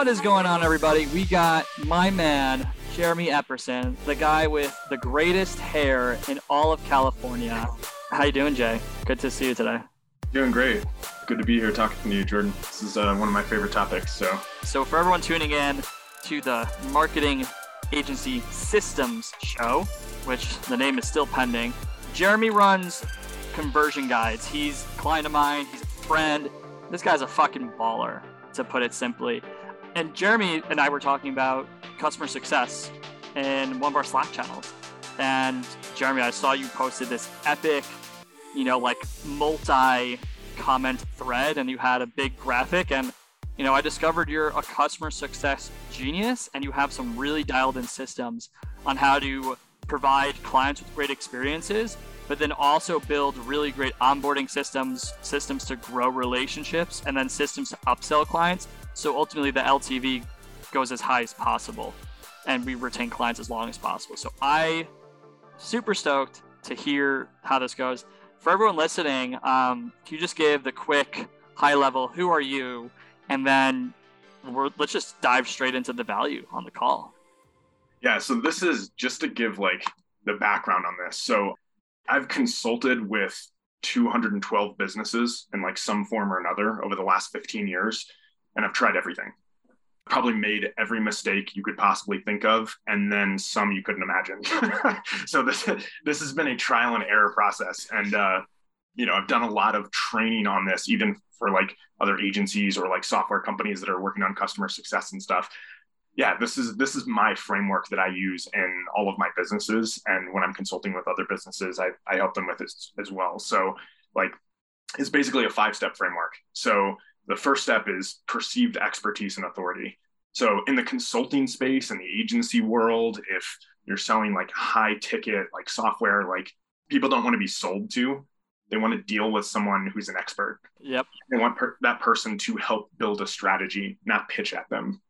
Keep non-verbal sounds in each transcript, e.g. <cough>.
What is going on, everybody? We got my man, Jeremy Epperson, the guy with the greatest hair in all of California. How you doing, Jay? Good to see you today. Doing great. Good to be here talking to you, Jordan. This is uh, one of my favorite topics. So, so for everyone tuning in to the marketing agency systems show, which the name is still pending, Jeremy runs conversion guides. He's a client of mine. He's a friend. This guy's a fucking baller, to put it simply. And Jeremy and I were talking about customer success in one of our Slack channels. And Jeremy, I saw you posted this epic, you know, like multi comment thread and you had a big graphic. And, you know, I discovered you're a customer success genius and you have some really dialed in systems on how to provide clients with great experiences, but then also build really great onboarding systems, systems to grow relationships, and then systems to upsell clients so ultimately, the LTV goes as high as possible, and we retain clients as long as possible. So I super stoked to hear how this goes. For everyone listening, um, can you just give the quick high level? Who are you? And then let's just dive straight into the value on the call. Yeah. So this is just to give like the background on this. So I've consulted with 212 businesses in like some form or another over the last 15 years and I've tried everything. Probably made every mistake you could possibly think of, and then some you couldn't imagine. <laughs> so this this has been a trial and error process, and uh, you know I've done a lot of training on this, even for like other agencies or like software companies that are working on customer success and stuff. Yeah, this is this is my framework that I use in all of my businesses, and when I'm consulting with other businesses, I I help them with it as well. So like it's basically a five step framework. So the first step is perceived expertise and authority. So in the consulting space and the agency world, if you're selling like high ticket like software, like people don't want to be sold to. They want to deal with someone who's an expert. Yep. They want per- that person to help build a strategy, not pitch at them.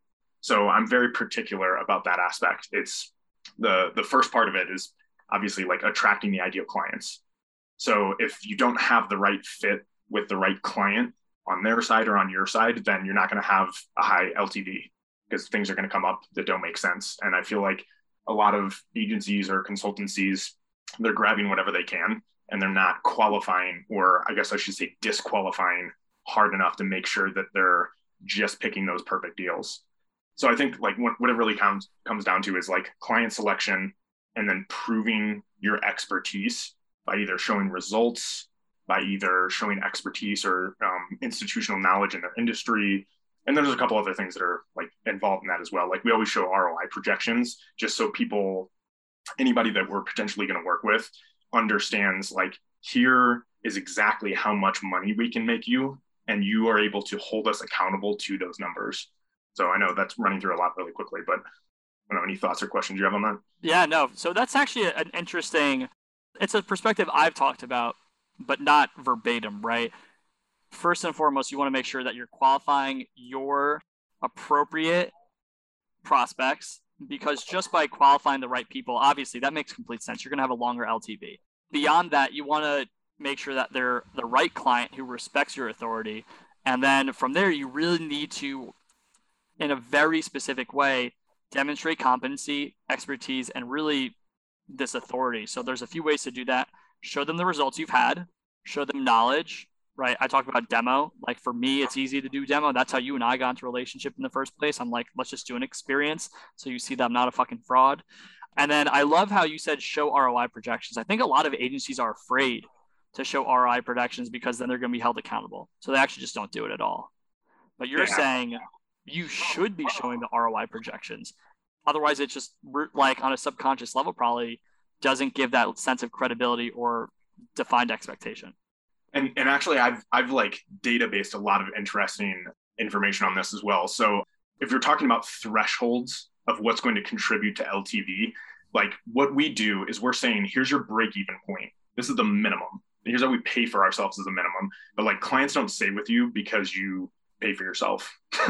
So I'm very particular about that aspect. It's the the first part of it is obviously like attracting the ideal clients. So if you don't have the right fit with the right client, on their side or on your side, then you're not going to have a high LTV because things are going to come up that don't make sense. And I feel like a lot of agencies or consultancies, they're grabbing whatever they can and they're not qualifying, or I guess I should say disqualifying hard enough to make sure that they're just picking those perfect deals. So I think like what, what it really comes comes down to is like client selection and then proving your expertise by either showing results by either showing expertise or um, institutional knowledge in their industry. And there's a couple other things that are like involved in that as well. Like we always show ROI projections just so people, anybody that we're potentially going to work with, understands like here is exactly how much money we can make you, and you are able to hold us accountable to those numbers. So I know that's running through a lot really quickly, but I don't know any thoughts or questions you have on that. Yeah, no. So that's actually an interesting. It's a perspective I've talked about but not verbatim, right? First and foremost, you want to make sure that you're qualifying your appropriate prospects because just by qualifying the right people, obviously that makes complete sense. You're going to have a longer LTV. Beyond that, you want to make sure that they're the right client who respects your authority. And then from there, you really need to, in a very specific way, demonstrate competency, expertise, and really this authority. So there's a few ways to do that show them the results you've had, show them knowledge, right? I talked about demo. Like for me, it's easy to do demo. That's how you and I got into relationship in the first place. I'm like, let's just do an experience. So you see that I'm not a fucking fraud. And then I love how you said show ROI projections. I think a lot of agencies are afraid to show ROI projections because then they're going to be held accountable. So they actually just don't do it at all. But you're yeah. saying you should be showing the ROI projections. Otherwise, it's just like on a subconscious level, probably doesn't give that sense of credibility or defined expectation. And and actually I've I've like data based a lot of interesting information on this as well. So if you're talking about thresholds of what's going to contribute to LTV, like what we do is we're saying here's your break even point. This is the minimum. Here's how we pay for ourselves as a minimum. But like clients don't stay with you because you pay for yourself. <laughs>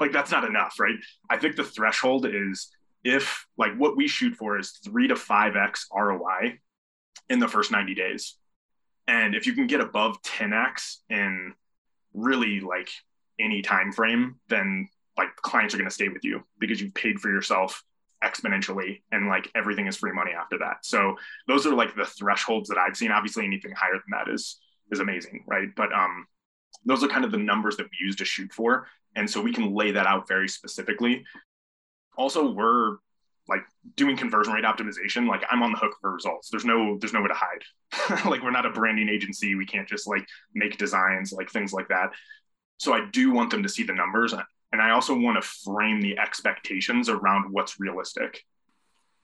like that's not enough, right? I think the threshold is if like what we shoot for is three to five x ROI in the first 90 days. And if you can get above 10x in really like any time frame, then like clients are going to stay with you because you've paid for yourself exponentially and like everything is free money after that. So those are like the thresholds that i've seen. Obviously anything higher than that is is amazing right? But um those are kind of the numbers that we use to shoot for. And so we can lay that out very specifically also we're like doing conversion rate optimization like i'm on the hook for results. There's no there's nowhere to hide. <laughs> Like we're not a branding agency. We can't just like make designs like things like that. So i do want them to see the numbers and i also want to frame the expectations around what's realistic.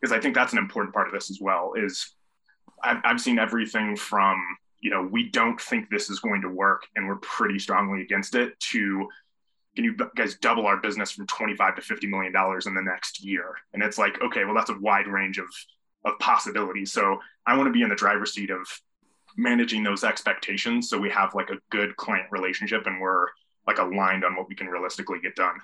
Because i think that's an important part of this as well is i've, I've seen everything from you know we don't think this is going to work and we're pretty strongly against it to can you guys double our business from 25 to 50 million dollars in the next year? And it's like okay well that's a wide range of of possibilities. So i want to be in the driver's seat of managing those expectations so we have like a good client relationship and we're like aligned on what we can realistically get done.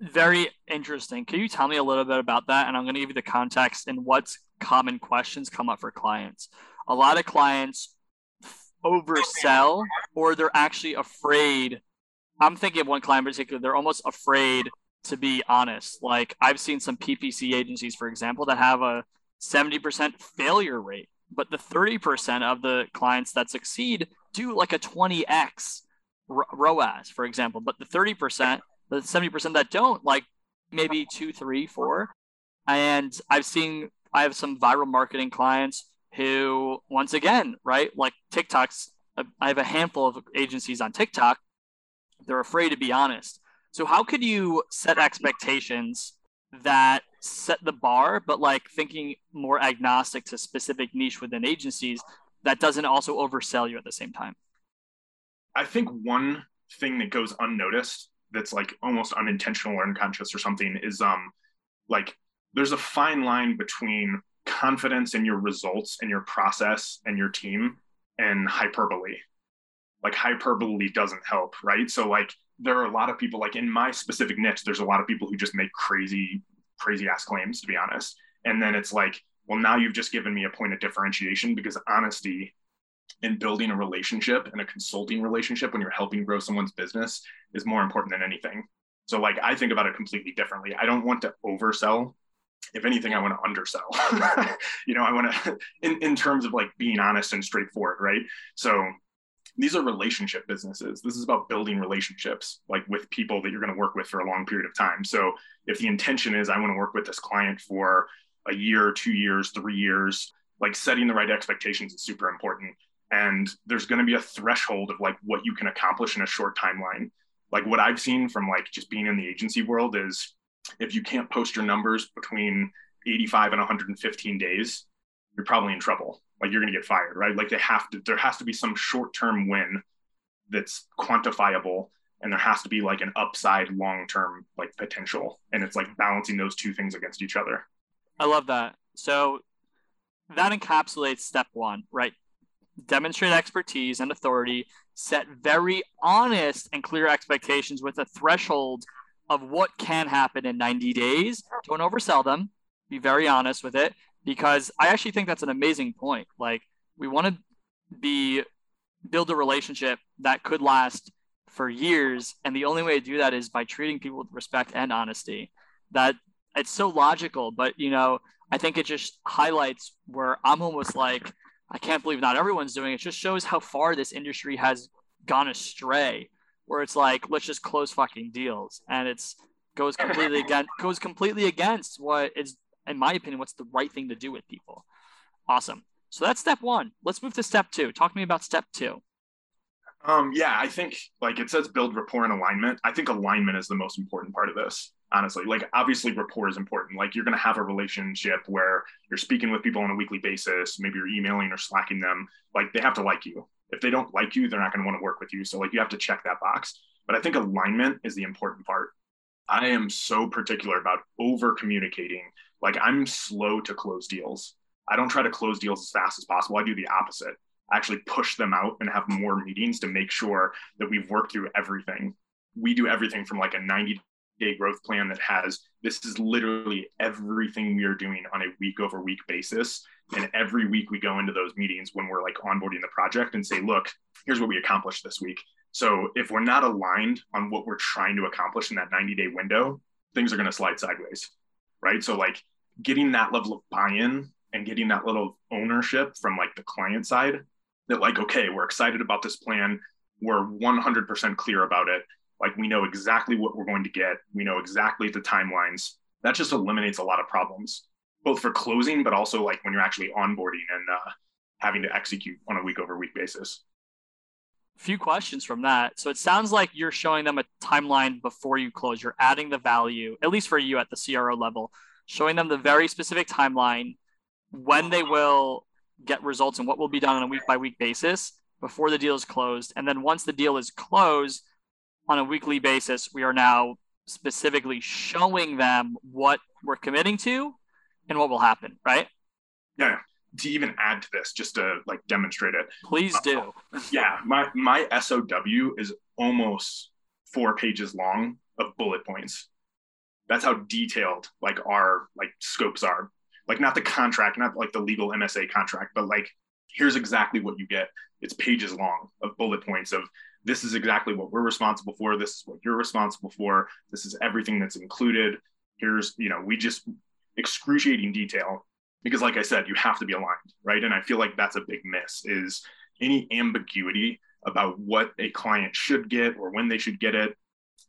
Very interesting. Can you tell me a little bit about that? And i'm going to give you the context and what common questions come up for clients. A lot of clients oversell or they're actually afraid I'm thinking of one client in particular, they're almost afraid to be honest. Like I've seen some PPC agencies, for example, that have a 70% failure rate, but the 30% of the clients that succeed do like a 20x ROAS, for example. But the 30%, the 70% that don't, like maybe two, three, four. And I've seen, I have some viral marketing clients who, once again, right, like TikTok's, uh, I have a handful of agencies on TikTok they're afraid to be honest. So how could you set expectations that set the bar, but like thinking more agnostic to specific niche within agencies that doesn't also oversell you at the same time? I think one thing that goes unnoticed that's like almost unintentional or unconscious or something is um like there's a fine line between confidence in your results and your process and your team and hyperbole like hyperbole doesn't help, right? So like there are a lot of people like in my specific niche, there's a lot of people who just make crazy, crazy ass claims, to be honest. And then it's like, well, now you've just given me a point of differentiation because honesty in building a relationship and a consulting relationship when you're helping grow someone's business is more important than anything. So like I think about it completely differently. I don't want to oversell. If anything, I want to undersell. <laughs> you know, I want to in, in terms of like being honest and straightforward, right? So these are relationship businesses. This is about building relationships like with people that you're going to work with for a long period of time. So if the intention is I want to work with this client for a year, two years, three years, like setting the right expectations is super important. And there's going to be a threshold of like what you can accomplish in a short timeline. Like what I've seen from like just being in the agency world is if you can't post your numbers between 85 and 115 days, you're probably in trouble like you're going to get fired, right? Like they have to, there has to be some short term win that's quantifiable and there has to be like an upside long term like potential. And it's like balancing those two things against each other. I love that. So that encapsulates step one, right? Demonstrate expertise and authority, set very honest and clear expectations with a threshold of what can happen in 90 days. Don't oversell them. Be very honest with it because I actually think that's an amazing point. Like we want to be build a relationship that could last for years, and the only way to do that is by treating people with respect and honesty. That it's so logical, but you know, I think it just highlights where I'm almost like, I can't believe not everyone's doing it. It just shows how far this industry has gone astray. Where it's like, let's just close fucking deals, and it's goes completely <laughs> against goes completely against what is in my opinion, what's the right thing to do with people. Awesome. So that's step one. Let's move to step two. Talk to me about step two. Um, yeah, I think like it says build rapport and alignment. I think alignment is the most important part of this, honestly. Like obviously rapport is important. Like you're gonna have a relationship where you're speaking with people on a weekly basis, maybe you're emailing or slacking them. Like they have to like you. If they don't like you, they're not gonna want to work with you. So like you have to check that box. But I think alignment is the important part. I am so particular about over communicating like I'm slow to close deals. I don't try to close deals as fast as possible. I do the opposite. I actually push them out and have more meetings to make sure that we've worked through everything. We do everything from like a 90 day growth plan that has this is literally everything we are doing on a week over week basis. And every week we go into those meetings when we're like onboarding the project and say, look, here's what we accomplished this week. So if we're not aligned on what we're trying to accomplish in that 90 day window, things are going to slide sideways. Right. So, like getting that level of buy in and getting that little ownership from like the client side that, like, okay, we're excited about this plan. We're 100% clear about it. Like, we know exactly what we're going to get. We know exactly the timelines. That just eliminates a lot of problems, both for closing, but also like when you're actually onboarding and uh, having to execute on a week over week basis few questions from that. So it sounds like you're showing them a timeline before you close. You're adding the value, at least for you at the CRO level, showing them the very specific timeline when they will get results and what will be done on a week by week basis before the deal is closed. And then once the deal is closed on a weekly basis, we are now specifically showing them what we're committing to and what will happen, right? Yeah to even add to this, just to like demonstrate it. Please do. Uh, <laughs> yeah, my my SOW is almost four pages long of bullet points. That's how detailed like our like scopes are. Like not the contract, not like the legal MSA contract, but like here's exactly what you get. It's pages long of bullet points of this is exactly what we're responsible for. This is what you're responsible for. This is everything that's included. Here's, you know, we just excruciating detail because like i said you have to be aligned right? And i feel like that's a big miss is any ambiguity about what a client should get or when they should get it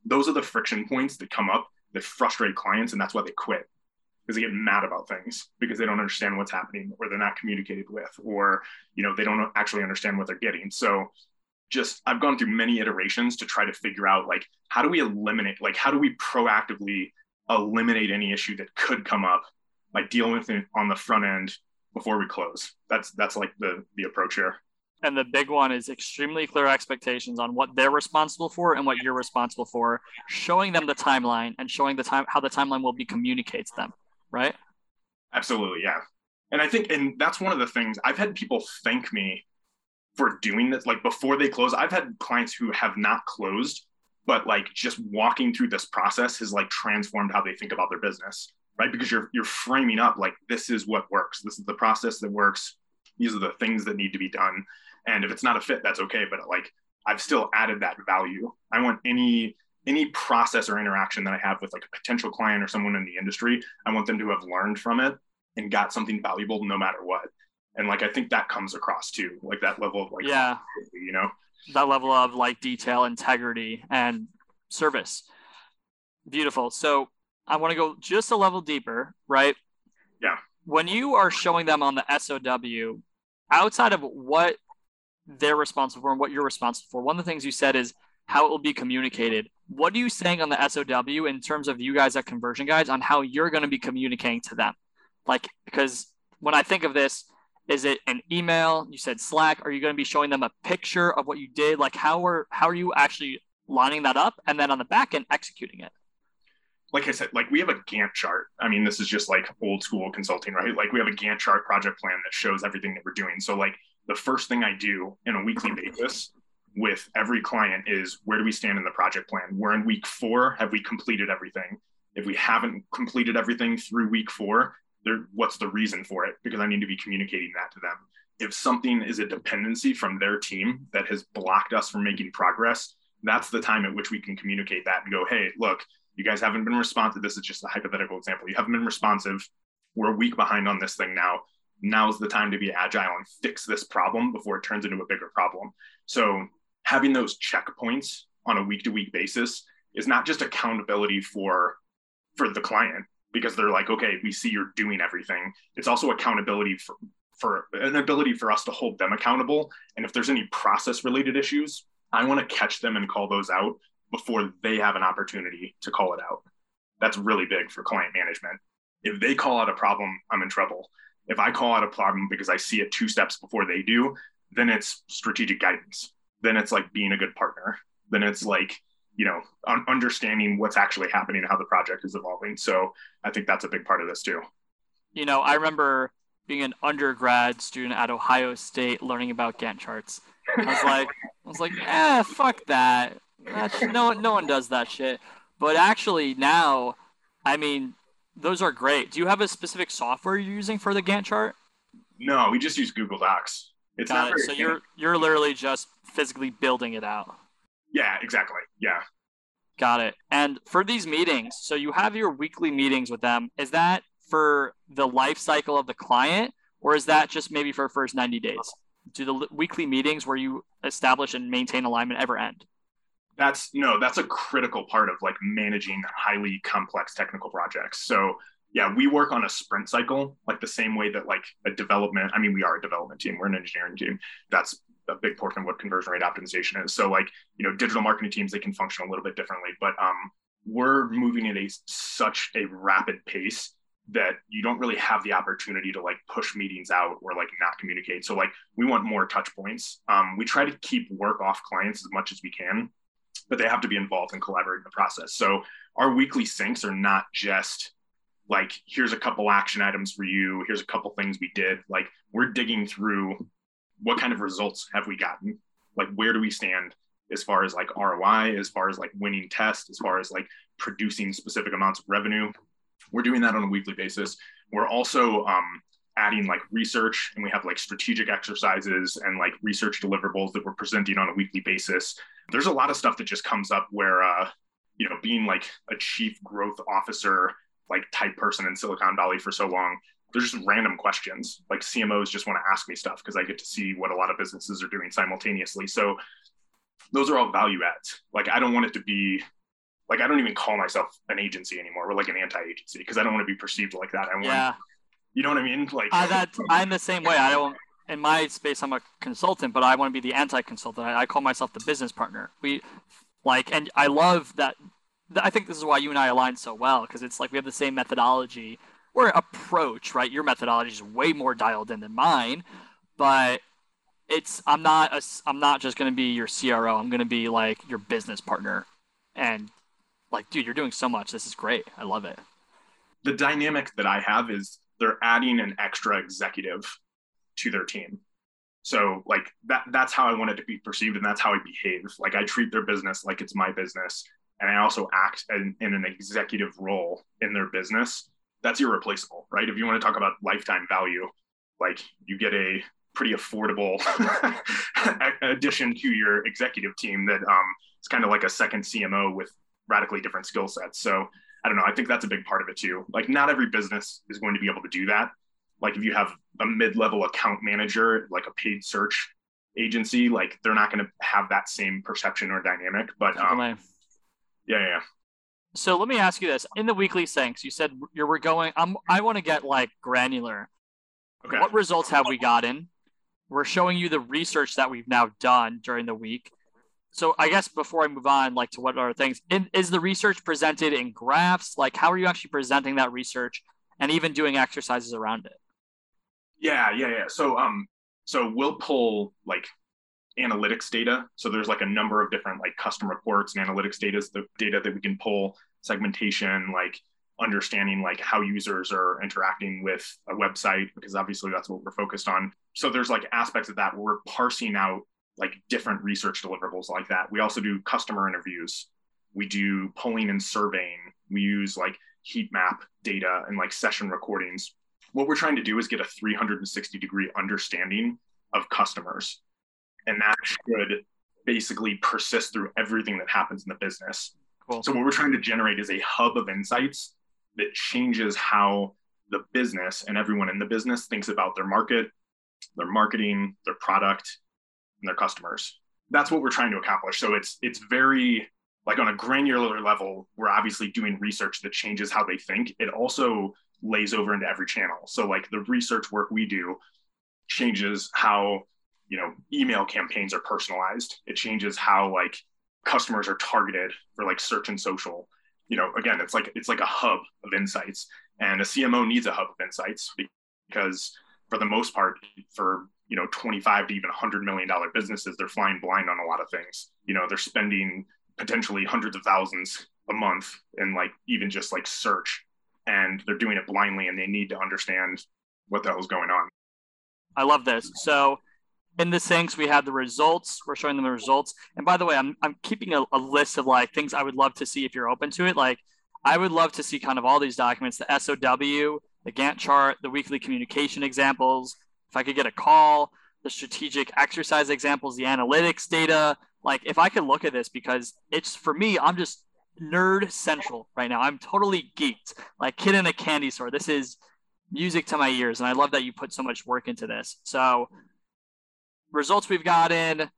those are the friction points that come up that frustrate clients and that's why they quit. Because they get mad about things because they don't understand what's happening or they're not communicated with or you know they don't actually understand what they're getting. So just i've gone through many iterations to try to figure out like how do we eliminate like how do we proactively eliminate any issue that could come up like dealing with it on the front end before we close. That's that's like the the approach here. And the big one is extremely clear expectations on what they're responsible for and what you're responsible for, showing them the timeline and showing the time how the timeline will be communicated to them, right? Absolutely, yeah. And I think and that's one of the things I've had people thank me for doing this like before they close. I've had clients who have not closed but like just walking through this process has like transformed how they think about their business right? Because you're you're framing up like this is what works. This is the process that works. These are the things that need to be done. And if it's not a fit, that's okay. But like I've still added that value. I want any any process or interaction that I have with like a potential client or someone in the industry, I want them to have learned from it and got something valuable no matter what. And like I think that comes across too, like that level of like yeah, you know, that level of like detail, integrity, and service. Beautiful. So I want to go just a level deeper, right? Yeah. When you are showing them on the SOW, outside of what they're responsible for and what you're responsible for, one of the things you said is how it will be communicated. What are you saying on the SOW in terms of you guys at Conversion Guides on how you're going to be communicating to them? Like, because when I think of this, is it an email? You said Slack. Are you going to be showing them a picture of what you did? Like, how are how are you actually lining that up, and then on the back end executing it? Like I said, like we have a Gantt chart. I mean, this is just like old school consulting, right? Like we have a Gantt chart project plan that shows everything that we're doing. So like the first thing I do in a weekly basis with every client is where do we stand in the project plan? We're in week four. Have we completed everything? If we haven't completed everything through week four, there, what's the reason for it? Because I need to be communicating that to them. If something is a dependency from their team that has blocked us from making progress, that's the time at which we can communicate that and go, hey, look, you guys haven't been responsive. This is just a hypothetical example. You haven't been responsive. We're a week behind on this thing now. Now's the time to be agile and fix this problem before it turns into a bigger problem. So having those checkpoints on a week to week basis is not just accountability for for the client because they're like, okay, we see you're doing everything. It's also accountability for for an ability for us to hold them accountable. And if there's any process related issues, I want to catch them and call those out before they have an opportunity to call it out. That's really big for client management. If they call out a problem, I'm in trouble. If I call out a problem because I see it two steps before they do, then it's strategic guidance. Then it's like being a good partner. Then it's like, you know, un- understanding what's actually happening and how the project is evolving. So I think that's a big part of this too. You know, I remember being an undergrad student at Ohio State learning about Gantt charts. I was like, I was like, eh, fuck that. That's, no, no one does that shit. But actually, now, I mean, those are great. Do you have a specific software you're using for the Gantt chart? No, we just use Google Docs. It's Got not it. so you're you're literally just physically building it out. Yeah, exactly. Yeah. Got it. And for these meetings, so you have your weekly meetings with them. Is that for the life cycle of the client, or is that just maybe for first 90 days? Do the weekly meetings where you establish and maintain alignment ever end? That's no, that's a critical part of like managing highly complex technical projects. So yeah, we work on a sprint cycle, like the same way that like a development. I mean, we are a development team. We're an engineering team. That's a big portion of what conversion rate optimization is. So like, you know, digital marketing teams, they can function a little bit differently, but um, we're moving at a such a rapid pace that you don't really have the opportunity to like push meetings out or like not communicate. So like we want more touch points. Um, we try to keep work off clients as much as we can, but they have to be involved and collaborate in the process. So our weekly syncs are not just like here's a couple action items for you here's a couple things we did. Like we're digging through what kind of results have we gotten? Like where do we stand as far as like roi as far as like winning tests as far as like producing specific amounts of revenue? We're doing that on a weekly basis. We're also um, adding like research and we have like strategic exercises and like research deliverables that we're presenting on a weekly basis there's a lot of stuff that just comes up where uh, you know being like a chief growth officer like type person in Silicon Valley for so long. There's just random questions. Like CMOs just want to ask me stuff because I get to see what a lot of businesses are doing simultaneously. So those are all value adds. Like I don't want it to be like I don't even call myself an agency anymore. We're like an anti-agency because I don't want to be perceived like that. I want yeah. You know what I mean? Like uh, that I'm the same way. I don't in my space I'm a consultant, but I want to be the anti-consultant. I, I call myself the business partner. We like and I love that I think this is why you and I align so well because it's like we have the same methodology or approach, right? Your methodology is way more dialed in than mine, but it's I'm not a, I'm not just going to be your CRO. I'm going to be like your business partner, and like, dude, you're doing so much. This is great. I love it. The dynamic that I have is they're adding an extra executive to their team. So like that that's how I want it to be perceived and that's how I behave. Like I treat their business like it's my business and I also act in, in, an executive role in their business, that's irreplaceable, right? If you want to talk about lifetime value, like you get a pretty affordable <laughs> addition to your executive team that um, it's kind of like a second CMO with radically different skill sets. So I don't know. I think that's a big part of it too. Like not every business is going to be able to do that. Like if you have a mid-level account manager, like a paid search agency, like they're not going to have that same perception or dynamic. But um, yeah, yeah. So let me ask you this: in the weekly syncs, you said you were going. I'm. I want to get like granular. Okay. What results have we gotten? We're showing you the research that we've now done during the week. So I guess before I move on, like to what are things? Is the research presented in graphs? Like, how are you actually presenting that research, and even doing exercises around it? Yeah, yeah, yeah. So um, so we'll pull like analytics data. So there's like a number of different like custom reports and analytics data, the data that we can pull, segmentation, like understanding like how users are interacting with a website, because obviously that's what we're focused on. So there's like aspects of that where we're parsing out like different research deliverables like that. We also do customer interviews. We do polling and surveying. We use like heat map data and like session recordings. What we're trying to do is get a 360 degree understanding of customers and that should basically persist through everything that happens in the business. Cool. So what we're trying to generate is a hub of insights that changes how the business and everyone in the business thinks about their market, their marketing, their product, and their customers. That's what we're trying to accomplish. So it's it's very like on a granular level, we're obviously doing research that changes how they think. It also lays over into every channel. So like the research work we do changes how you know email campaigns are personalized it changes how like customers are targeted for like search and social you know again it's like it's like a hub of insights and a cmo needs a hub of insights because for the most part for you know 25 to even 100 million dollar businesses they're flying blind on a lot of things. You know they're spending potentially hundreds of thousands a month in like even just like search and they're doing it blindly and they need to understand what the hell's going on. I love this. So in the syncs we have the results. We're showing them the results. And by the way i'm, I'm keeping a, a, list of like things i would love to see if you're open to it. Like i would love to see kind of all these documents the sow the gantt chart the weekly communication examples if i could get a call the strategic exercise examples the analytics data Like if I could look at this because it's for me, I'm just nerd central right now. I'm totally geeked, like kid in a candy store. This is music to my ears, and I love that you put so much work into this. So, results we've gotten,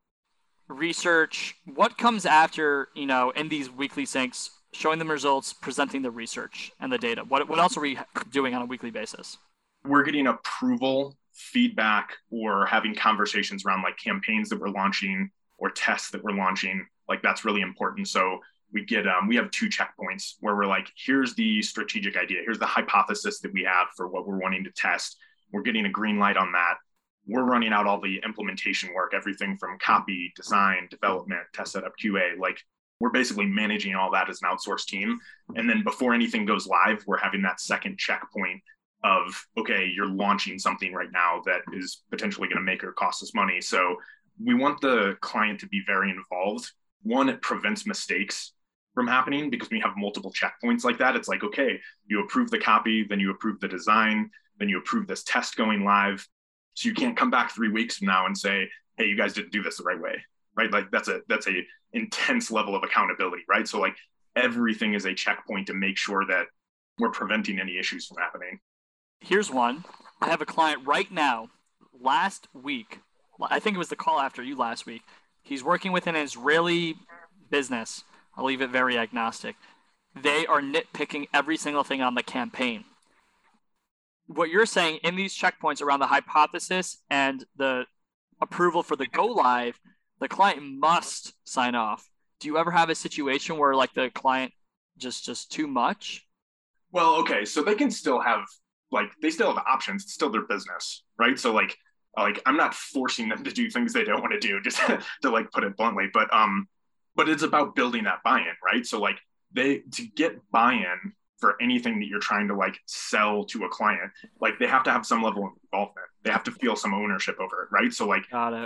research. What comes after you know in these weekly syncs? Showing them results, presenting the research and the data. What what else are we doing on a weekly basis? We're getting approval, feedback, or having conversations around like campaigns that we're launching or tests that we're launching. Like that's really important. So we get um, we have two checkpoints where we're like here's the strategic idea here's the hypothesis that we have for what we're wanting to test we're getting a green light on that we're running out all the implementation work everything from copy design development test setup qa like we're basically managing all that as an outsourced team and then before anything goes live we're having that second checkpoint of okay you're launching something right now that is potentially going to make or cost us money so we want the client to be very involved one it prevents mistakes from happening because we have multiple checkpoints like that. It's like, okay, you approve the copy, then you approve the design, then you approve this test going live. So you can't come back three weeks from now and say, hey, you guys didn't do this the right way. Right. Like that's a that's a intense level of accountability, right? So like everything is a checkpoint to make sure that we're preventing any issues from happening. Here's one. I have a client right now, last week. I think it was the call after you last week. He's working with an Israeli business I'll leave it very agnostic. They are nitpicking every single thing on the campaign. What you're saying in these checkpoints around the hypothesis and the approval for the go live, the client must sign off. Do you ever have a situation where like the client just just too much? Well, okay, so they can still have like they still have options. It's still their business, right? So like like I'm not forcing them <laughs> to do things they don't want to do, just <laughs> to like put it bluntly. But um, but it's about building that buy-in right so like they to get buy-in for anything that you're trying to like sell to a client like they have to have some level of involvement they have to feel some ownership over it right so like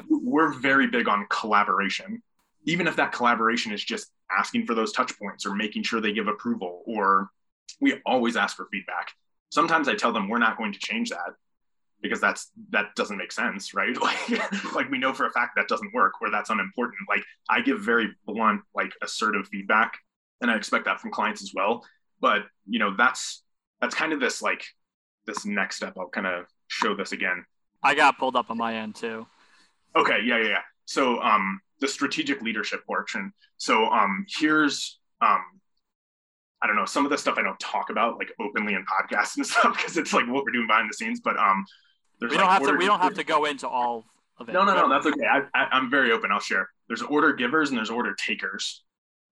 we're very big on collaboration even if that collaboration is just asking for those touch points or making sure they give approval or we always ask for feedback sometimes i tell them we're not going to change that because that's that doesn't make sense right? <laughs> Like like we know for a fact that doesn't work or that's unimportant. Like i give very blunt like assertive feedback and i expect that from clients as well. But you know that's that's kind of this like this next step. I'll kind of show this again. I got pulled up on my end too. Okay. Yeah yeah yeah. So um the strategic leadership portion. So um here's um I don't know some of the stuff I don't talk about like openly in podcasts and <laughs> stuff because it's like what we're doing behind the scenes. But um, there's we don't like have to. We don't have to go into all of it. No, no, no. That's okay. I, I, I'm very open. I'll share. There's order givers and there's order takers,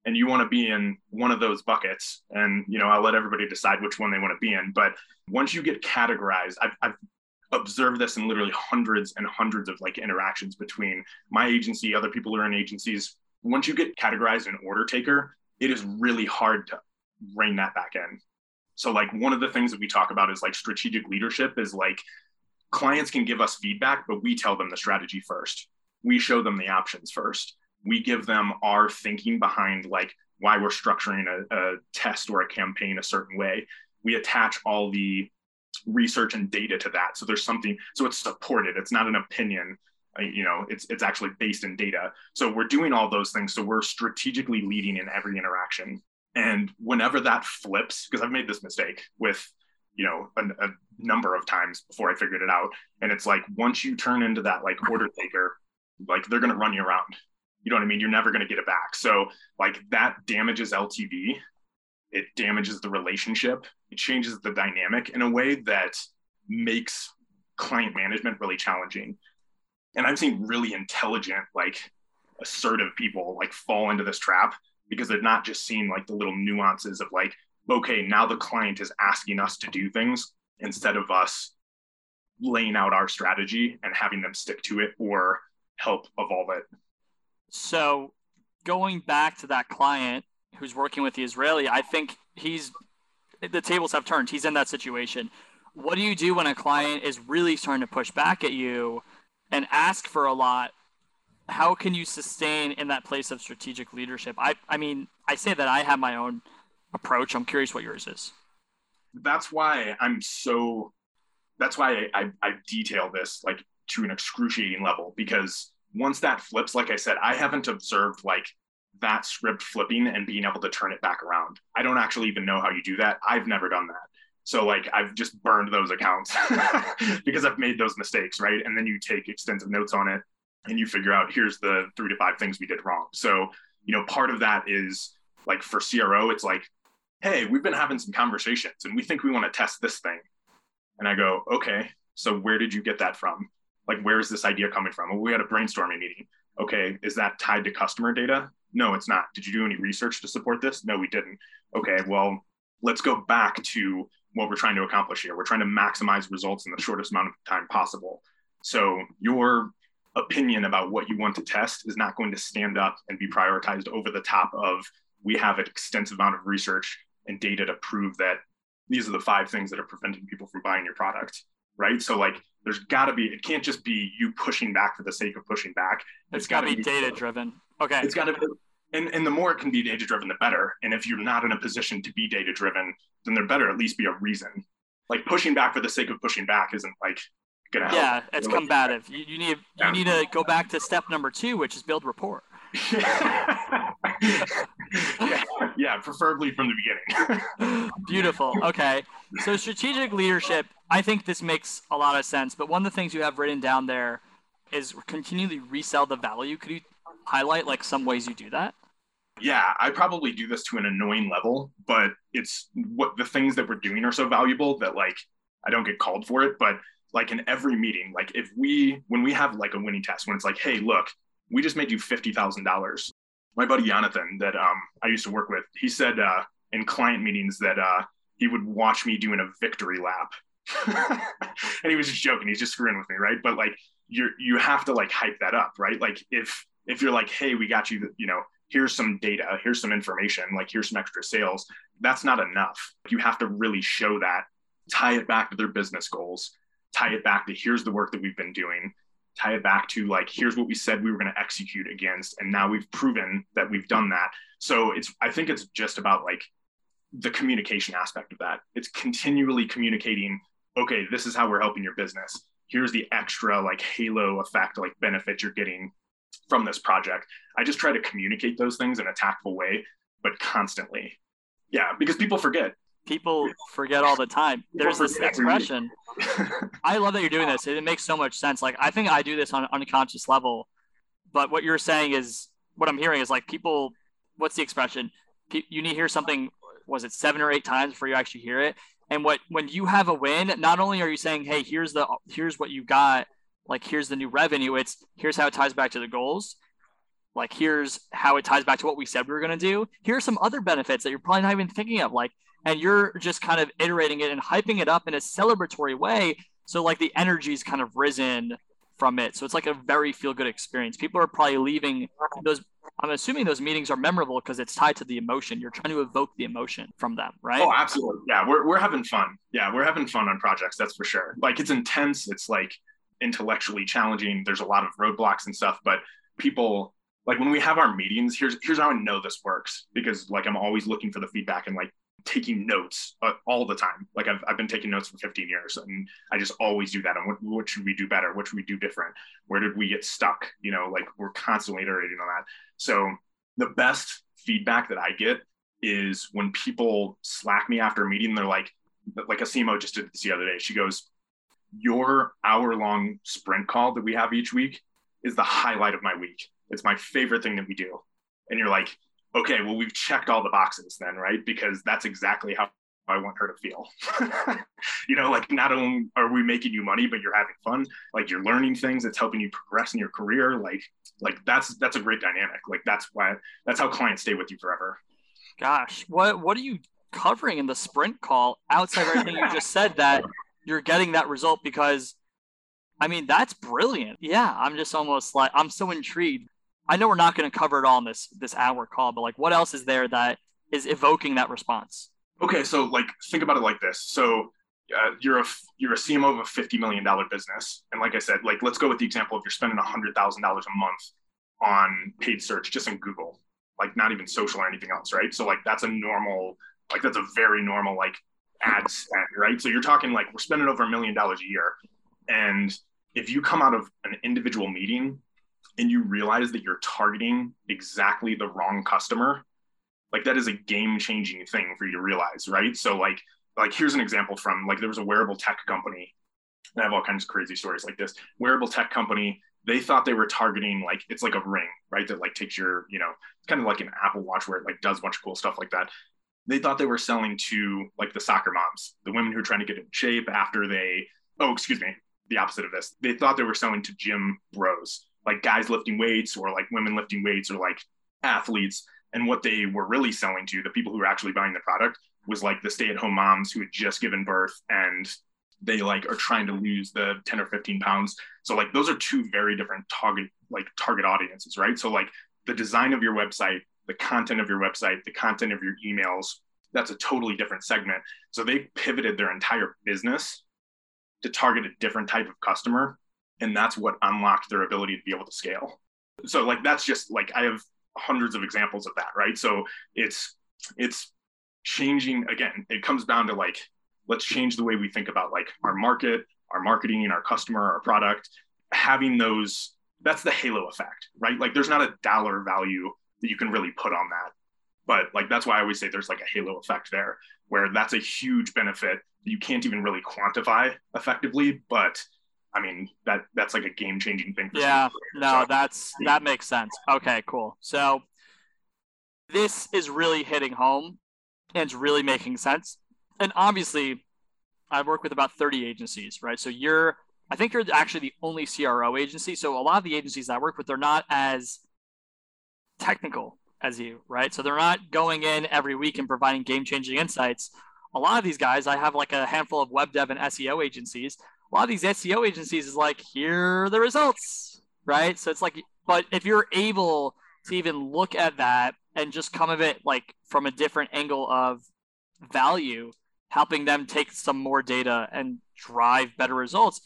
and you want to be in one of those buckets. And you know, I'll let everybody decide which one they want to be in. But once you get categorized, I've, I've observed this in literally hundreds and hundreds of like interactions between my agency, other people who are in agencies. Once you get categorized an order taker, it is really hard to rein that back in. So like one of the things that we talk about is like strategic leadership is like clients can give us feedback, but we tell them the strategy first. We show them the options first. We give them our thinking behind like why we're structuring a, a test or a campaign a certain way. We attach all the research and data to that. So there's something, so it's supported. It's not an opinion. You know, it's it's actually based in data. So we're doing all those things. So we're strategically leading in every interaction. And whenever that flips, because I've made this mistake with you know a, a, number of times before i figured it out. And it's like once you turn into that like order taker like they're going to run you around. You know what i mean? You're never going to get it back. So like that damages ltv it damages the relationship. It changes the dynamic in a way that makes client management really challenging. And i've seen really intelligent like assertive people like fall into this trap because they're not just seeing like the little nuances of like okay, now the client is asking us to do things instead of us laying out our strategy and having them stick to it or help evolve it. So, going back to that client who's working with the Israeli, I think he's the tables have turned. He's in that situation. What do you do when a client is really starting to push back at you and ask for a lot? How can you sustain in that place of strategic leadership? I, I mean, I say that I have my own approach. I'm curious what yours is. That's why I'm so. That's why I, I, I detail this like to an excruciating level because once that flips, like I said, I haven't observed like that script flipping and being able to turn it back around. I don't actually even know how you do that. I've never done that. So like I've just burned those accounts <laughs> because I've made those mistakes, right? And then you take extensive notes on it and you figure out here's the three to five things we did wrong. So, you know, part of that is like for CRO, it's like, hey, we've been having some conversations and we think we want to test this thing. And I go, okay, so where did you get that from? Like, where is this idea coming from? Well, we had a brainstorming meeting. Okay, is that tied to customer data? No, it's not. Did you do any research to support this? No, we didn't. Okay, well, let's go back to what we're trying to accomplish here. We're trying to maximize results in the shortest amount of time possible. So your opinion about what you want to test is not going to stand up and be prioritized over the top of we have an extensive amount of research and data to prove that these are the five things that are preventing people from buying your product right? So like there's got to be it can't just be you pushing back for the sake of pushing back. It's, got to be, be data driven okay. It's got to be and, and the more it can be data driven the better. And if you're not in a position to be data driven then there better at least be a reason. Like pushing back for the sake of pushing back isn't like gonna help yeah it's combative you, you need you need to go back to step number two which is build rapport yeah, <laughs> yeah, preferably from the beginning. <laughs> Beautiful. Okay. So strategic leadership, I think this makes a lot of sense. But one of the things you have written down there is continually resell the value. Could you highlight like some ways you do that? Yeah, I probably do this to an annoying level, but it's what the things that we're doing are so valuable that like I don't get called for it. But like in every meeting, like if we when we have like a winning test, when it's like, hey, look, we just made you $50,000. My buddy Jonathan that um, I used to work with, he said uh, in client meetings that uh, he would watch me doing a victory lap. <laughs> and he was just joking. He's just screwing with me, right? But like you you have to like hype that up, right? Like if if you're like, hey, we got you, you know, here's some data, here's some information, like here's some extra sales. That's not enough. You have to really show that, tie it back to their business goals, tie it back to here's the work that we've been doing, tie it back to like here's what we said we were going to execute against and now we've proven that we've done that. So it's i think it's just about like the communication aspect of that. It's continually communicating okay this is how we're helping your business. Here's the extra like halo effect like benefit you're getting from this project. I just try to communicate those things in a tactful way but constantly. Yeah because people forget people forget all the time. There's this expression. I love that you're doing this. It makes so much sense. Like I think I do this on an unconscious level, but what you're saying is what I'm hearing is like people. What's the expression? You need to hear something. Was it seven or eight times before you actually hear it? And what when you have a win, not only are you saying, "Hey, here's the here's what you got," like here's the new revenue. It's here's how it ties back to the goals. Like here's how it ties back to what we said we were going to do. Here's some other benefits that you're probably not even thinking of. Like and you're just kind of iterating it and hyping it up in a celebratory way. So like the energy's kind of risen from it. So it's like a very feel good experience. People are probably leaving those. I'm assuming those meetings are memorable because it's tied to the emotion. You're trying to evoke the emotion from them, right? Oh, absolutely. Yeah, we're, we're having fun. Yeah, we're having fun on projects. That's for sure. Like it's intense. It's like intellectually challenging. There's a lot of roadblocks and stuff, but people like when we have our meetings, here's here's how I know this works because like I'm always looking for the feedback and like taking notes uh, all the time. Like I've, I've been taking notes for 15 years and I just always do that. And what, what should we do better? What should we do different? Where did we get stuck? You know, like we're constantly iterating on that. So the best feedback that I get is when people slack me after a meeting, they're like, like a CMO just did this the other day. She goes, your hour long sprint call that we have each week is the highlight of my week. It's my favorite thing that we do. And you're like, okay, well, we've checked all the boxes then, right? Because that's exactly how I want her to feel. <laughs> you know, like not only are we making you money, but you're having fun. Like you're learning things. It's helping you progress in your career. Like, like that's that's a great dynamic. Like that's why that's how clients stay with you forever. Gosh, what what are you covering in the sprint call outside of everything you just said that you're getting that result because I mean that's brilliant. Yeah, I'm just almost like I'm so intrigued I know we're not going to cover it all in this this hour call, but like, what else is there that is evoking that response? Okay, so like, think about it like this. So uh, you're a you're a CMO of a fifty million dollar business, and like I said, like let's go with the example of you're spending hundred thousand dollars a month on paid search just in Google, like not even social or anything else, right? So like that's a normal, like that's a very normal like ad spend, right? So you're talking like we're spending over a million dollars a year, and if you come out of an individual meeting and you realize that you're targeting exactly the wrong customer, like that is a game changing thing for you to realize, right? So like like here's an example from like there was a wearable tech company. And I have all kinds of crazy stories like this. Wearable tech company, they thought they were targeting like it's like a ring, right? That like takes your, you know, it's kind of like an Apple Watch where it like does a bunch of cool stuff like that. They thought they were selling to like the soccer moms, the women who are trying to get in shape after they oh, excuse me, the opposite of this. They thought they were selling to gym bros, like guys lifting weights or like women lifting weights or like athletes. And what they were really selling to, the people who were actually buying the product, was like the stay at home moms who had just given birth and they like are trying to lose the 10 or 15 pounds. So like those are two very different target like target audiences, right? So like the design of your website, the content of your website, the content of your emails, that's a totally different segment. So they pivoted their entire business to target a different type of customer and that's what unlocked their ability to be able to scale. So like that's just like i have hundreds of examples of that right? So it's it's changing again it comes down to like let's change the way we think about like our market our marketing our customer our product. Having those that's the halo effect right? Like there's not a dollar value that you can really put on that. But like that's why i always say there's like a halo effect there where that's a huge benefit you can't even really quantify effectively but I mean that that's like a game changing thing. yeah, no, so, that's that makes sense. Okay, cool. So this is really hitting home, and it's really making sense. And obviously, I work with about thirty agencies, right? So you're, I think you're actually the only CRO agency. So a lot of the agencies I work with, they're not as technical as you, right? So they're not going in every week and providing game changing insights. A lot of these guys, I have like a handful of web dev and SEO agencies a lot of these SEO agencies is like, here are the results, right? So it's like, but if you're able to even look at that and just come of it like from a different angle of value, helping them take some more data and drive better results.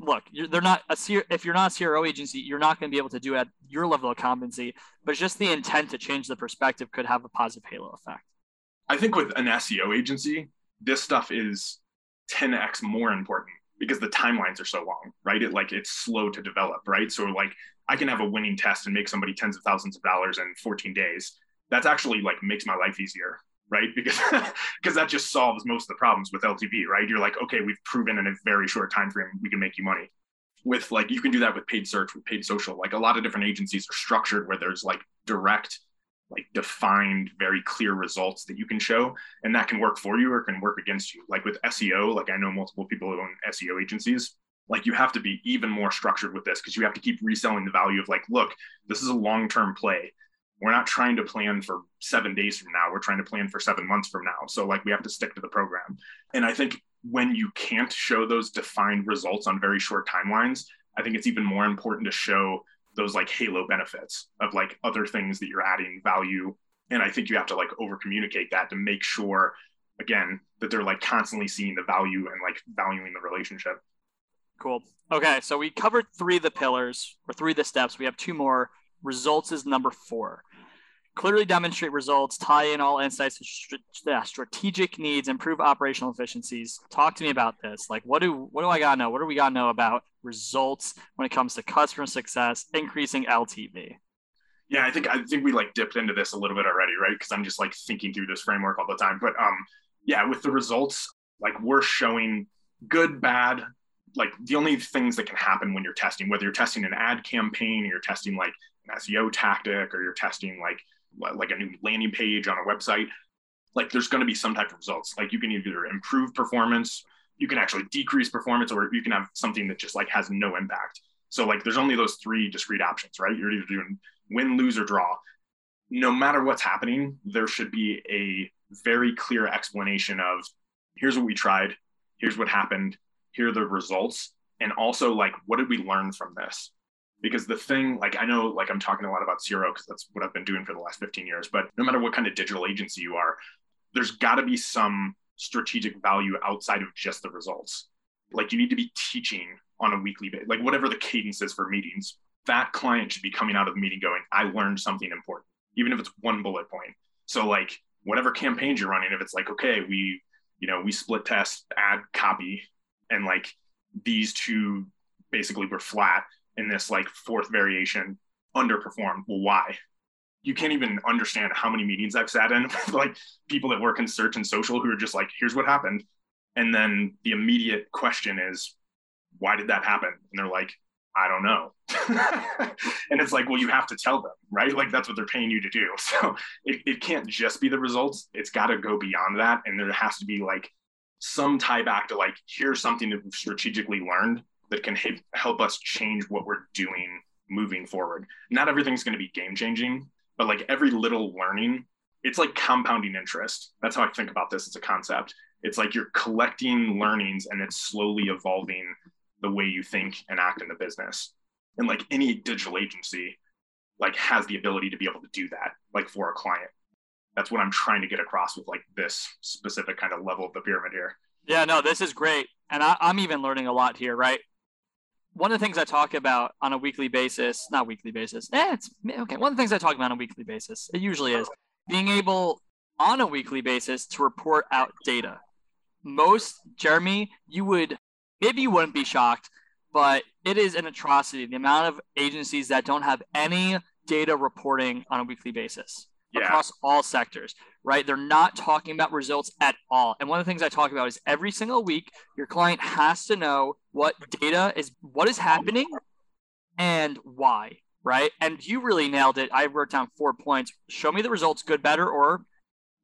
Look, they're not a if you're not a CRO agency, you're not going to be able to do at your level of competency. But just the intent to change the perspective could have a positive halo effect. I think with an SEO agency, this stuff is 10x more important because the timelines are so long, right? It like it's slow to develop, right? So like I can have a winning test and make somebody tens of thousands of dollars in 14 days. That's actually like makes my life easier, right? <laughs> Because because that just solves most of the problems with LTV, right? You're like, okay, we've proven in a very short time frame we can make you money. With like you can do that with paid search, with paid social. Like a lot of different agencies are structured where there's like direct like defined very clear results that you can show and that can work for you or can work against you. Like with seo like i know multiple people who own seo agencies like you have to be even more structured with this because you have to keep reselling the value of like look this is a long-term play. We're not trying to plan for seven days from now. We're trying to plan for seven months from now. So like we have to stick to the program. And i think when you can't show those defined results on very short timelines i think it's even more important to show those like halo benefits of like other things that you're adding value. And i think you have to like over communicate that to make sure again that they're like constantly seeing the value and like valuing the relationship. Cool. Okay so we covered three of the pillars or three of the steps. We have two more. Results is number four clearly demonstrate results, tie in all insights to strategic needs, improve operational efficiencies. Talk to me about this. Like, what do what do I gotta know? What do we gotta know about results when it comes to customer success, increasing LTV? Yeah, I think I think we like dipped into this a little bit already, right? Because I'm just like thinking through this framework all the time. But um, yeah, with the results, like we're showing good, bad, like the only things that can happen when you're testing, whether you're testing an ad campaign or you're testing like an SEO tactic or you're testing like like a new landing page on a website, like there's going to be some type of results. Like you can either improve performance, you can actually decrease performance, or you can have something that just like has no impact. So like there's only those three discrete options, right? You're either doing win, lose, or draw. No matter what's happening, there should be a very clear explanation of here's what we tried, here's what happened, here are the results, and also like what did we learn from this? Because the thing like i know like i'm talking a lot about CRO because that's what i've been doing for the last 15 years but no matter what kind of digital agency you are there's got to be some strategic value outside of just the results. Like you need to be teaching on a weekly basis like whatever the cadence is for meetings that client should be coming out of the meeting going i learned something important even if it's one bullet point. So like whatever campaigns you're running if it's like okay we you know we split test ad copy and like these two basically were flat in this like fourth variation underperformed. Well, why? You can't even understand how many meetings I've sat in <laughs> with like people that work in search and social who are just like, here's what happened. And then the immediate question is, why did that happen? And they're like, I don't know. <laughs> and it's like, well, you have to tell them, right? Like that's what they're paying you to do. <laughs> So it, it can't just be the results. It's got to go beyond that. And there has to be like some tie back to like, here's something that we've strategically learned that can help us change what we're doing moving forward. Not everything's going to be game changing, but like every little learning, it's like compounding interest. That's how I think about this as a concept. It's like you're collecting learnings and it's slowly evolving the way you think and act in the business. And like any digital agency, like has the ability to be able to do that, like for a client. That's what I'm trying to get across with like this specific kind of level of the pyramid here. Yeah, no, this is great. And I, I'm even learning a lot here, right? One of the things I talk about on a weekly basis, not weekly basis, eh, it's okay. One of the things I talk about on a weekly basis, it usually is being able on a weekly basis to report out data. Most, Jeremy, you would maybe you wouldn't be shocked, but it is an atrocity the amount of agencies that don't have any data reporting on a weekly basis yeah. across all sectors, right? They're not talking about results at all. And one of the things I talk about is every single week, your client has to know what data is, what is happening and why, right? And you really nailed it. I wrote down four points. Show me the results, good, better, or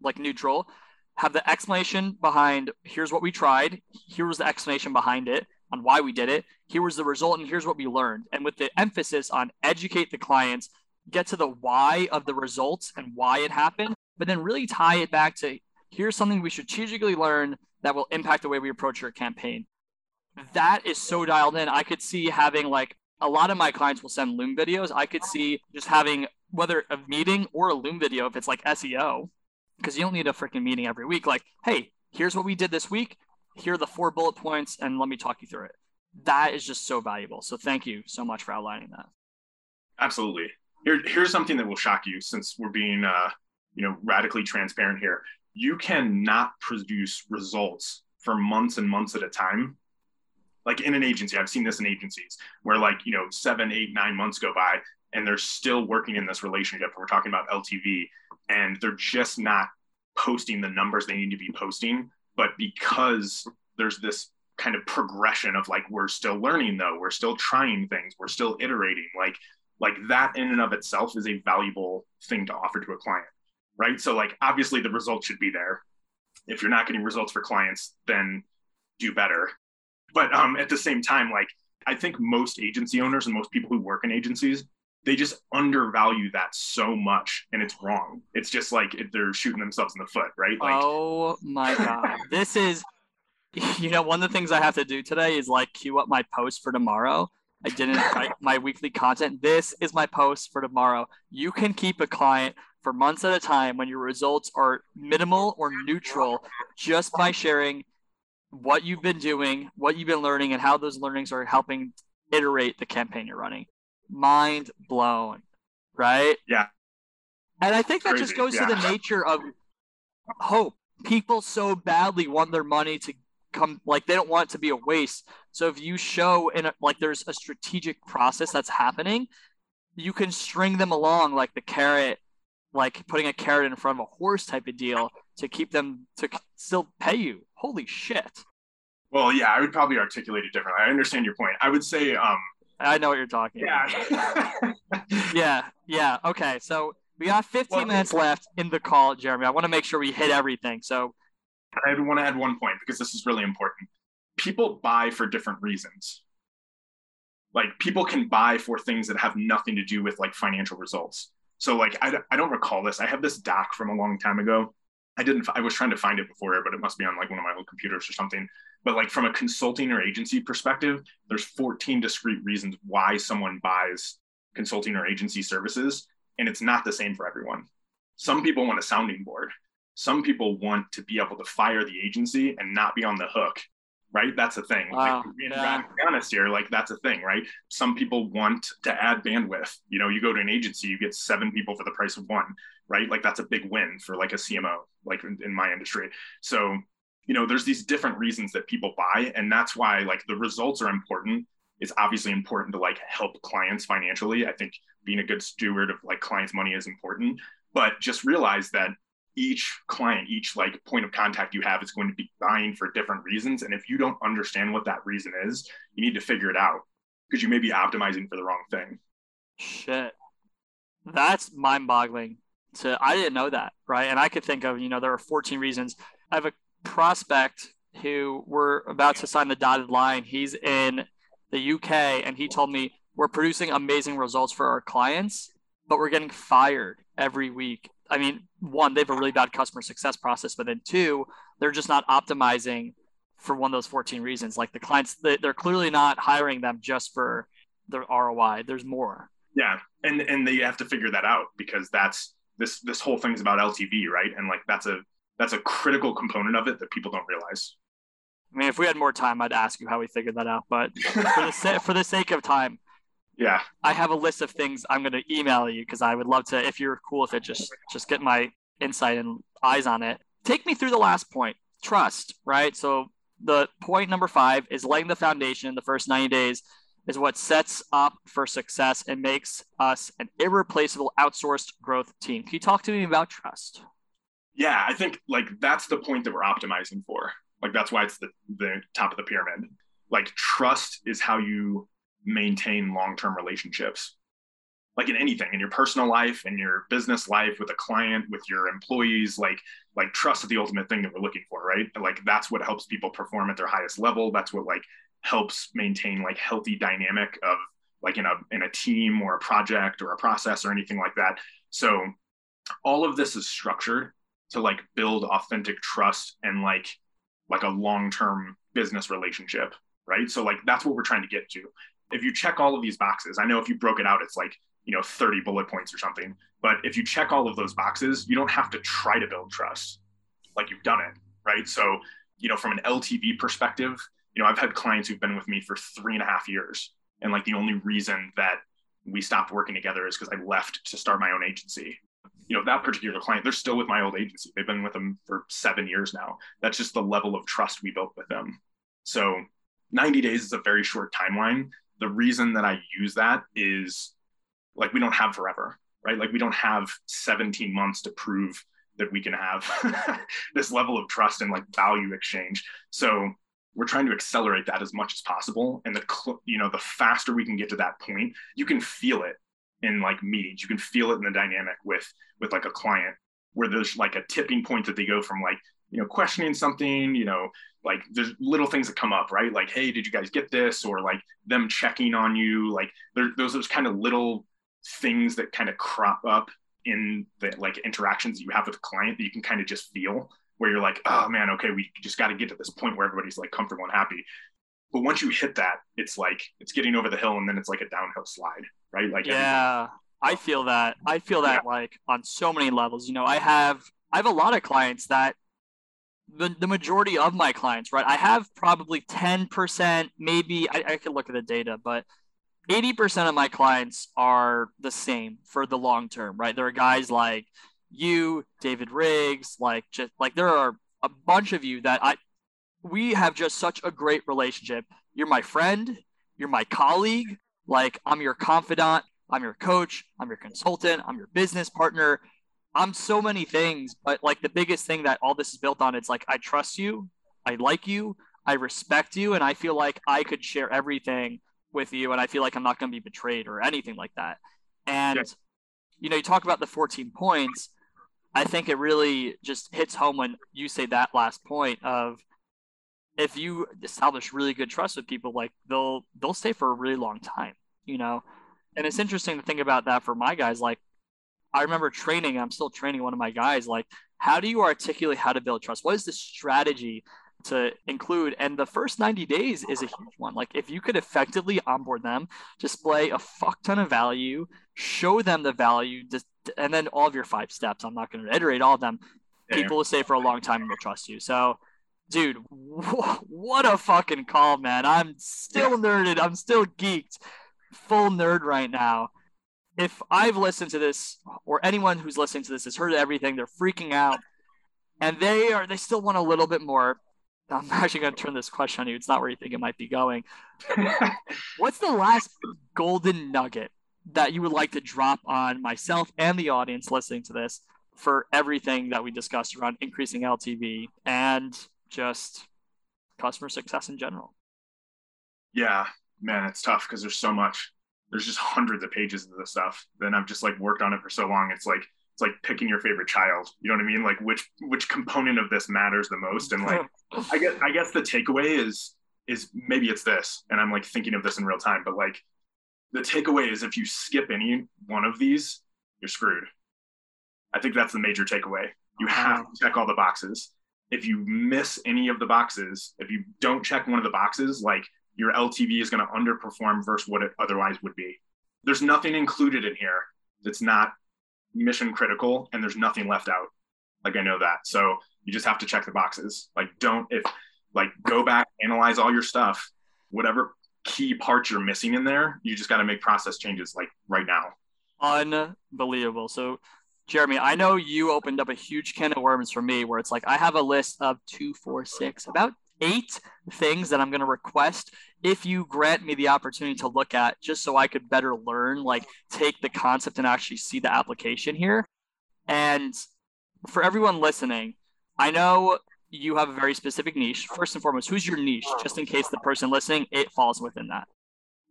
like neutral have the explanation behind here's what we tried, here was the explanation behind it on why we did it, here was the result, and here's what we learned. And with the emphasis on educate the clients, get to the why of the results and why it happened, but then really tie it back to here's something we strategically learn that will impact the way we approach your campaign. That is so dialed in. I could see having like a lot of my clients will send Loom videos. I could see just having whether a meeting or a Loom video if it's like SEO because you don't need a freaking meeting every week. Like, hey, here's what we did this week. Here are the four bullet points, and let me talk you through it. That is just so valuable. So thank you so much for outlining that. Absolutely. Here, here's something that will shock you since we're being, uh, you know, radically transparent here. You cannot produce results for months and months at a time. Like in an agency, I've seen this in agencies where like, you know, seven, eight, nine months go by and they're still working in this relationship. We're talking about LTV and they're just not posting the numbers they need to be posting. But because there's this kind of progression of like we're still learning though, we're still trying things, we're still iterating, like like that in and of itself is a valuable thing to offer to a client, right? So like obviously the results should be there. If you're not getting results for clients, then do better. But um, at the same time, like I think most agency owners and most people who work in agencies they just undervalue that so much and it's wrong it's just like they're shooting themselves in the foot right like oh my god <laughs> this is you know one of the things i have to do today is like queue up my post for tomorrow i didn't write my weekly content this is my post for tomorrow you can keep a client for months at a time when your results are minimal or neutral just by sharing what you've been doing what you've been learning and how those learnings are helping iterate the campaign you're running mind blown, right? Yeah. And I think that just goes yeah. to the nature of hope. People so badly want their money to come, like they don't want it to be a waste. So if you show in a, like there's a strategic process that's happening, you can string them along like the carrot, like putting a carrot in front of a horse type of deal to keep them to still pay you. Holy shit. Well, yeah, I would probably articulate it differently. I understand your point. I would say um, I know what you're talking yeah. about. <laughs> yeah, yeah. Okay, so we got 15 well, minutes left in the call, Jeremy. I want to make sure we hit everything. So I want to add one point because this is really important. People buy for different reasons. Like people can buy for things that have nothing to do with like financial results. So like I, I don't recall this. I have this doc from a long time ago. I didn't. I was trying to find it before, but it must be on like one of my old computers or something but like from a consulting or agency perspective there's 14 discrete reasons why someone buys consulting or agency services and it's not the same for everyone some people want a sounding board some people want to be able to fire the agency and not be on the hook right? That's a thing. Wow. like, being yeah. honest here like that's a thing right? Some people want to add bandwidth. You know you go to an agency you get seven people for the price of one right? Like that's a big win for like a cmo like in, in my industry. So you know there's these different reasons that people buy and that's why like the results are important. It's obviously important to like help clients financially. I think being a good steward of like clients' money is important, but just realize that each client, each like point of contact you have is going to be buying for different reasons. And if you don't understand what that reason is, you need to figure it out because you may be optimizing for the wrong thing. Shit. That's mind boggling. To I didn't know that, right? And I could think of, you know, there are 14 reasons. I have a prospect who we're about to sign the dotted line. He's in the UK and he told me we're producing amazing results for our clients, but we're getting fired every week. I mean, one, they have a really bad customer success process, but then two, they're just not optimizing for one of those 14 reasons. Like the clients, they're clearly not hiring them just for the ROI. There's more. Yeah, and and they have to figure that out because that's this this whole thing is about LTV, right? And like that's a that's a critical component of it that people don't realize. I mean, if we had more time, I'd ask you how we figured that out. But <laughs> for the sa- for the sake of time, yeah, I have a list of things I'm going to email you because I would love to. If you're cool with it, just just get my insight and eyes on it. Take me through the last point, trust. Right. So the point number five is laying the foundation in the first 90 days is what sets up for success and makes us an irreplaceable outsourced growth team. Can you talk to me about trust? Yeah, I think like that's the point that we're optimizing for. Like that's why it's the, the top of the pyramid. Like trust is how you maintain long-term relationships. Like in anything, in your personal life, in your business life, with a client, with your employees, like like trust is the ultimate thing that we're looking for, right? Like that's what helps people perform at their highest level. That's what like helps maintain like healthy dynamic of like in a in a team or a project or a process or anything like that. So all of this is structured to like build authentic trust and like like a long-term business relationship, right? So like that's what we're trying to get to. If you check all of these boxes, I know if you broke it out it's like, you know, 30 bullet points or something, but if you check all of those boxes, you don't have to try to build trust. Like you've done it, right? So, you know, from an LTV perspective, you know, I've had clients who've been with me for three and a half years. And like the only reason that we stopped working together is because I left to start my own agency. You know, that particular client, they're still with my old agency. They've been with them for seven years now. That's just the level of trust we built with them. So 90 days is a very short timeline. The reason that I use that is like we don't have forever, right? Like we don't have 17 months to prove that we can have <laughs> this level of trust and like value exchange. So we're trying to accelerate that as much as possible and the cl- you know the faster we can get to that point you can feel it in like meetings you can feel it in the dynamic with with like a client where there's like a tipping point that they go from like you know questioning something you know like there's little things that come up right like hey did you guys get this or like them checking on you like there, those those kind of little things that kind of crop up in the like interactions that you have with the client that you can kind of just feel where you're like, oh man, okay, we just got to get to this point where everybody's like comfortable and happy. But once you hit that, it's like it's getting over the hill and then it's like a downhill slide, right? Like yeah, I feel that. I feel that yeah. like on so many levels. You know, I have I have a lot of clients that the, the majority of my clients, right? I have probably 10%, maybe I, I could look at the data, but 80% of my clients are the same for the long term, right? There are guys like you, David Riggs, like just like there are a bunch of you that I we have just such a great relationship. You're my friend, you're my colleague, like I'm your confidant, I'm your coach, I'm your consultant, I'm your business partner. I'm so many things, but like the biggest thing that all this is built on is like I trust you, I like you, I respect you, and I feel like I could share everything with you, and I feel like I'm not going to be betrayed or anything like that. And you know, you talk about the 14 points. I think it really just hits home when you say that last point of if you establish really good trust with people, like they'll they'll stay for a really long time, you know. And it's interesting to think about that for my guys. Like I remember training, I'm still training one of my guys. Like, how do you articulate how to build trust? What is the strategy to include? And the first 90 days is a huge one. Like, if you could effectively onboard them, display a fuck ton of value, show them the value, and then all of your five steps. I'm not going to reiterate all of them. Yeah. People will stay for a long time and will trust you. So, dude, <laughs> what a fucking call, man. I'm still nerded. I'm still geeked, full nerd right now. If I've listened to this, or anyone who's listening to this has heard everything, they're freaking out, and they are they still want a little bit more. I'm <laughs> actually going to turn this question on you. It's not where you think it might be going. <laughs> What's the last golden nugget that you would like to drop on myself and the audience listening to this for everything that we discussed around increasing LTV and just customer success in general? Yeah, man, it's tough because there's so much. There's just <laughs> hundreds of pages of this stuff. Then I've just like worked on it for so long. It's like it's like picking your favorite child. You know what I mean? Like which which component of this matters the most. And like <laughs> I guess I guess the takeaway is is maybe it's this. And I'm like thinking of this in real time, but like the takeaway is if you skip any one of these, you're screwed. I think that's the major takeaway. You have to check all the boxes. If you miss any of the boxes, if you don't check one of the boxes, like your LTV is going to underperform versus what it otherwise would be. There's nothing included in here that's not mission critical and there's nothing left out. Like I know that. So you just have to check the boxes. Like don't if like go back, analyze all your stuff, whatever key parts you're missing in there, you just got to make process changes like right now. Unbelievable. So Jeremy, I know you opened up a huge can of worms for me where it's like I have a list of two, four, six, about eight things that I'm going to request if you grant me the opportunity to look at just so I could better learn, like take the concept and actually see the application here. And for everyone listening, I know you have a very specific niche. First and foremost, who's your niche? Just in case the person listening, it falls within that.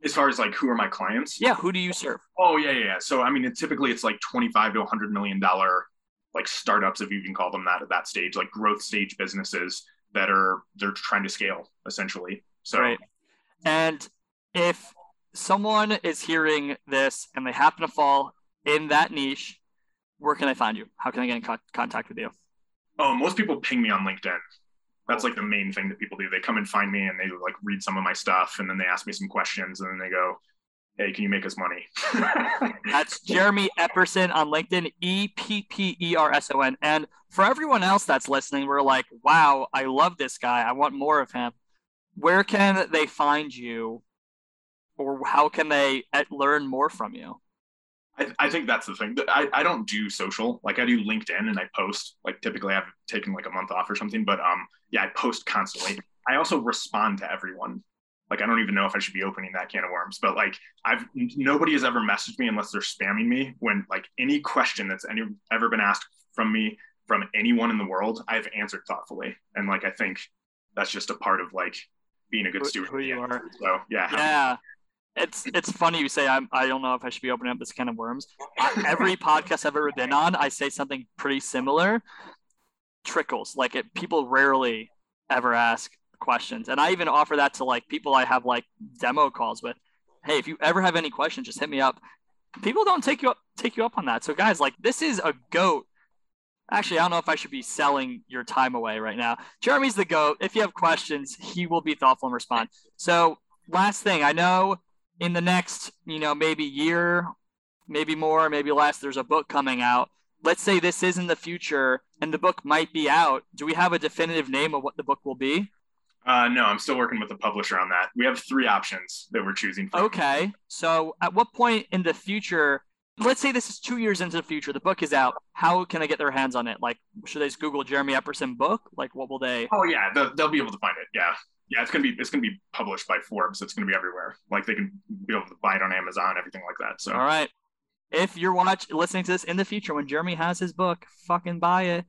As far as like who are my clients? Yeah, who do you serve? Oh yeah, yeah. So I mean, it, typically it's like twenty-five to hundred million dollar like startups, if you can call them that at that stage, like growth stage businesses that are they're trying to scale essentially. So right. And if someone is hearing this and they happen to fall in that niche, where can I find you? How can I get in co- contact with you? Oh, most people ping me on LinkedIn. That's like the main thing that people do. They come and find me and they like read some of my stuff and then they ask me some questions and then they go, Hey, can you make us money? <laughs> that's Jeremy Epperson on LinkedIn, E P P E R S O N. And for everyone else that's listening, we're like, wow, I love this guy. I want more of him. Where can they find you or how can they eh, learn more from you? I, I think that's the thing. I, I don't do social. Like I do LinkedIn and I post. Like typically I've taken like a month off or something. But um yeah, I post constantly. I also respond to everyone. Like I don't even know if I should be opening that can of worms. But like I've nobody has ever messaged me unless they're spamming me when like any question that's any ever been asked from me from anyone in the world, I've answered thoughtfully. And like I think that's just a part of like being a good who, student. Who you are. So yeah. Yeah it's it's funny you say I'm, I don't know if I should be opening up this can of worms. every <laughs> podcast I've ever been on, I say something pretty similar. Trickles like it. People rarely ever ask questions, and I even offer that to like people I have like demo calls with. Hey, if you ever have any questions, just hit me up. People don't take you up take you up on that. So guys, like this is a goat. Actually, I don't know if I should be selling your time away right now. Jeremy's the goat. If you have questions, he will be thoughtful and respond. So last thing, I know in the next, you know, maybe year, maybe more, maybe less, there's a book coming out. Let's say this is in the future and the book might be out. Do we have a definitive name of what the book will be? Uh, no, I'm still working with the publisher on that. We have three options that we're choosing. From. Okay. So at what point in the future, let's say this is two years into the future, the book is out. How can I get their hands on it? Like, should they just Google Jeremy Epperson book? Like, what will they? Oh yeah, they'll, they'll be able to find it. Yeah. Yeah, it's gonna be it's gonna be published by Forbes. It's gonna be everywhere. Like they can be able to buy it on Amazon, everything like that. So all right, if you're watching listening to this in the future when Jeremy has his book, fucking buy it.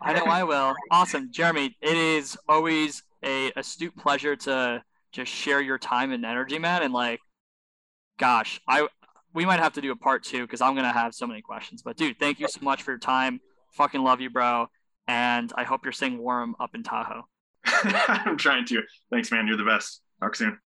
I know I will. Awesome, Jeremy. It is always a astute pleasure to just share your time and energy, man. And like, gosh, I we might have to do a part two because I'm gonna have so many questions. But dude, thank you so much for your time. Fucking love you, bro. And I hope you're staying warm up in Tahoe. <laughs> I'm trying to. Thanks, man. You're the best. Talk soon.